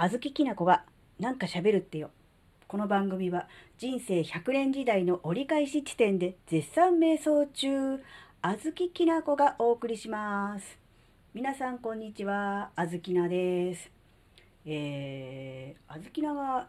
あずききなこがなんか喋るってよ。この番組は人生100年時代の折り返し地点で絶賛瞑想中、あずききなこがお送りします。皆さんこんにちは、あずきなです。えー、あずきなが、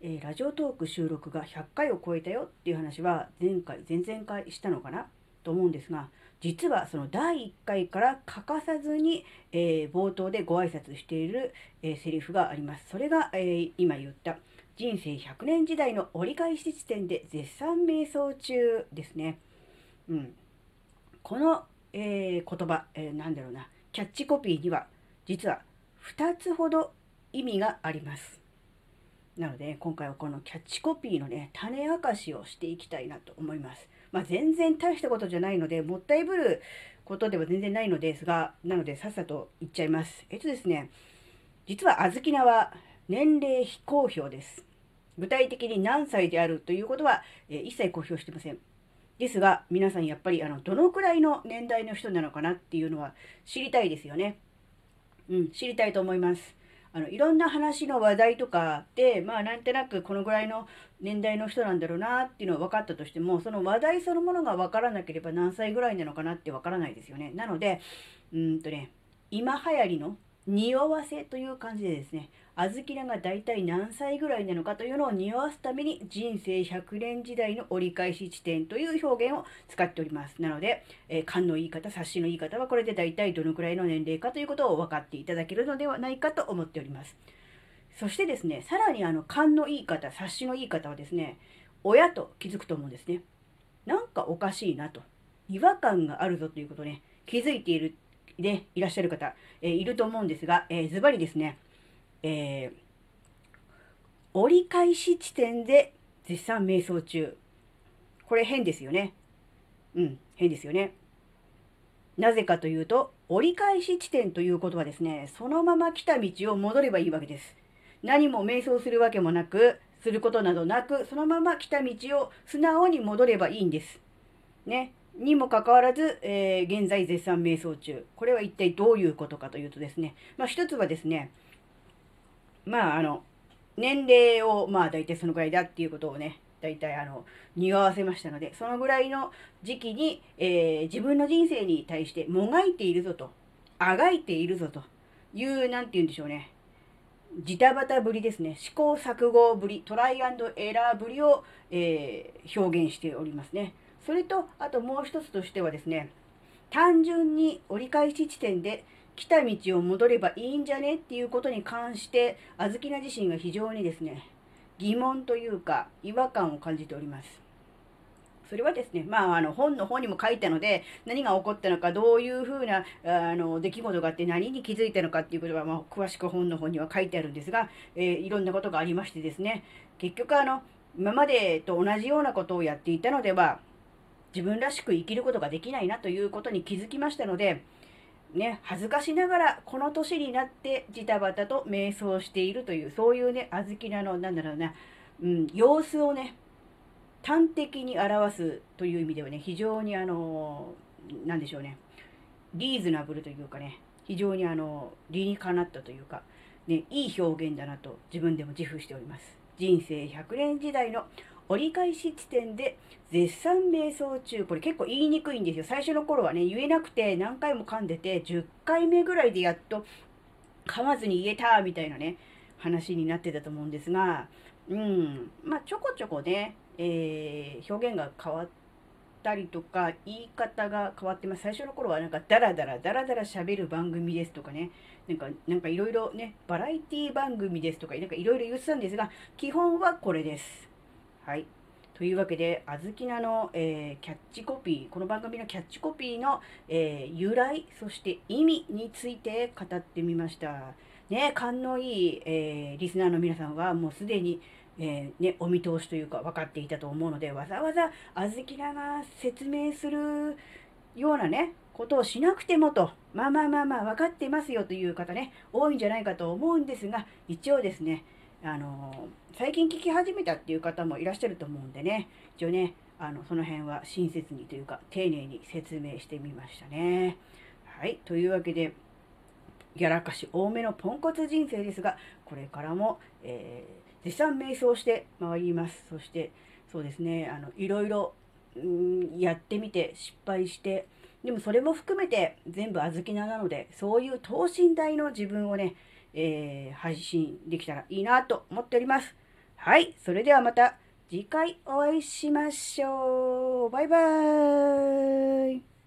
えーラジオトーク収録が100回を超えたよっていう話は前回、前々回したのかなと思うんですが、実はその第1回から欠かさずに、えー冒頭でご挨拶している、えーセリフがあります。それが、えー今言った人生100年時代の折り返し地点で絶賛瞑想中ですね。うん、この、えー言葉、えーなんだろうなキャッチコピーには実は2つほど意味があります。なので今回はこのキャッチコピーのね種明かしをしていきたいなと思います。まあ、全然大したことじゃないのでもったいぶることでは全然ないのですがなのでさっさと言っちゃいます。えっとですね実は小豆菜は年齢非公表です。具体的に何歳であるということは、え一切公表してません。ですが皆さんやっぱりあのどのくらいの年代の人なのかなっていうのは知りたいですよね。うん、知りたいと思います。あのいろんな話の話題とかでまあなんとなくこのぐらいの年代の人なんだろうなっていうのは分かったとしてもその話題そのものが分からなければ何歳ぐらいなのかなって分からないですよね。なのでうんとね今流行りの匂わせという感じでですね小豆菜が大体何歳ぐらいなのかというのを匂わすために人生100年時代の折り返し地点という表現を使っております。なので、えー勘の言い方、察しの言い方はこれで大体どのくらいの年齢かということを分かっていただけるのではないかと思っております。そしてですね、さらにあの勘の言い方、察しの言い方はですね、親と気づくと思うんですね。なんかおかしいなと、違和感があるぞということね、気づいている、でいらっしゃる方、えいると思うんですが、えーズバリですね、え折り返し地点で絶賛瞑想中。これ変ですよね。うん、変ですよね。なぜかというと、折り返し地点ということはですね、そのまま来た道を戻ればいいわけです。何も瞑想するわけもなく、することなどなく、そのまま来た道を素直に戻ればいいんです。ね。にもかかわらず、えー現在絶賛瞑想中。これは一体どういうことかというとですね、まあ一つはですね、まああの、年齢をまあ大体そのぐらいだっていうことをね、大体あの、匂わせましたので、そのぐらいの時期に、えー自分の人生に対してもがいているぞと、あがいているぞという、なんて言うんでしょうね。ジタバタぶりですね。試行錯誤ぶり、トライアンドエラーぶりを、えー表現しておりますね。それと、あともう一つとしてはですね、単純に折り返し地点で来た道を戻ればいいんじゃねっていうことに関して、あずきな自身が非常にですね、疑問というか違和感を感じております。それはですね、まあ、あの本の方にも書いたので、何が起こったのか、どういうふうなあの出来事があって、何に気づいたのかっていうことは、まあ、詳しく本の方には書いてあるんですが、えーいろんなことがありましてですね、結局あの、今までと同じようなことをやっていたのでは、自分らしく生きることができないなということに気づきましたので、ね、恥ずかしながらこの年になってジタバタと瞑想しているというそういうね小豆菜のなんだろうな、うん、様子をね端的に表すという意味ではね非常にあのなんでしょうねリーズナブルというかね非常にあの理にかなったというか、ね、いい表現だなと自分でも自負しております。人生100年時代の折り返し地点で絶賛瞑想中。これ結構言いにくいんですよ。最初の頃はね言えなくて何回も噛んでて10回目ぐらいでやっと噛まずに言えたみたいなね話になってたと思うんですがうん。まあちょこちょこね、えー表現が変わったりとか言い方が変わってます。最初の頃はなんかダラダラダラダラ喋る番組ですとかねなんかなんかいろいろねバラエティ番組ですとかなんかいろいろ言ってたんですが基本はこれです。はいというわけで、あずきなの、えーキャッチコピー、この番組のキャッチコピーの、えー由来、そして意味について語ってみました。ね、勘のいい、えーリスナーの皆さんはもうすでに、えーね、お見通しというか分かっていたと思うので、わざわざあずきなが説明するようなね、ことをしなくてもと、まあまあまあまあ分かってますよという方ね、多いんじゃないかと思うんですが、一応ですね、あの最近聞き始めたっていう方もいらっしゃると思うんでね、一応ね、あのその辺は親切にというか、丁寧に説明してみましたね。はい、というわけで、ギャラかし多めのポンコツ人生ですが、これからも、えー、絶賛瞑想してまいります。そして、そうですね、あの、いろいろ、んやってみて失敗して、でもそれも含めて全部小豆菜なので、そういう等身大の自分をね、えー、配信できたらいいなと思っております。はい、それではまた次回お会いしましょう。バイバーイ。